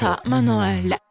Harata Manuel.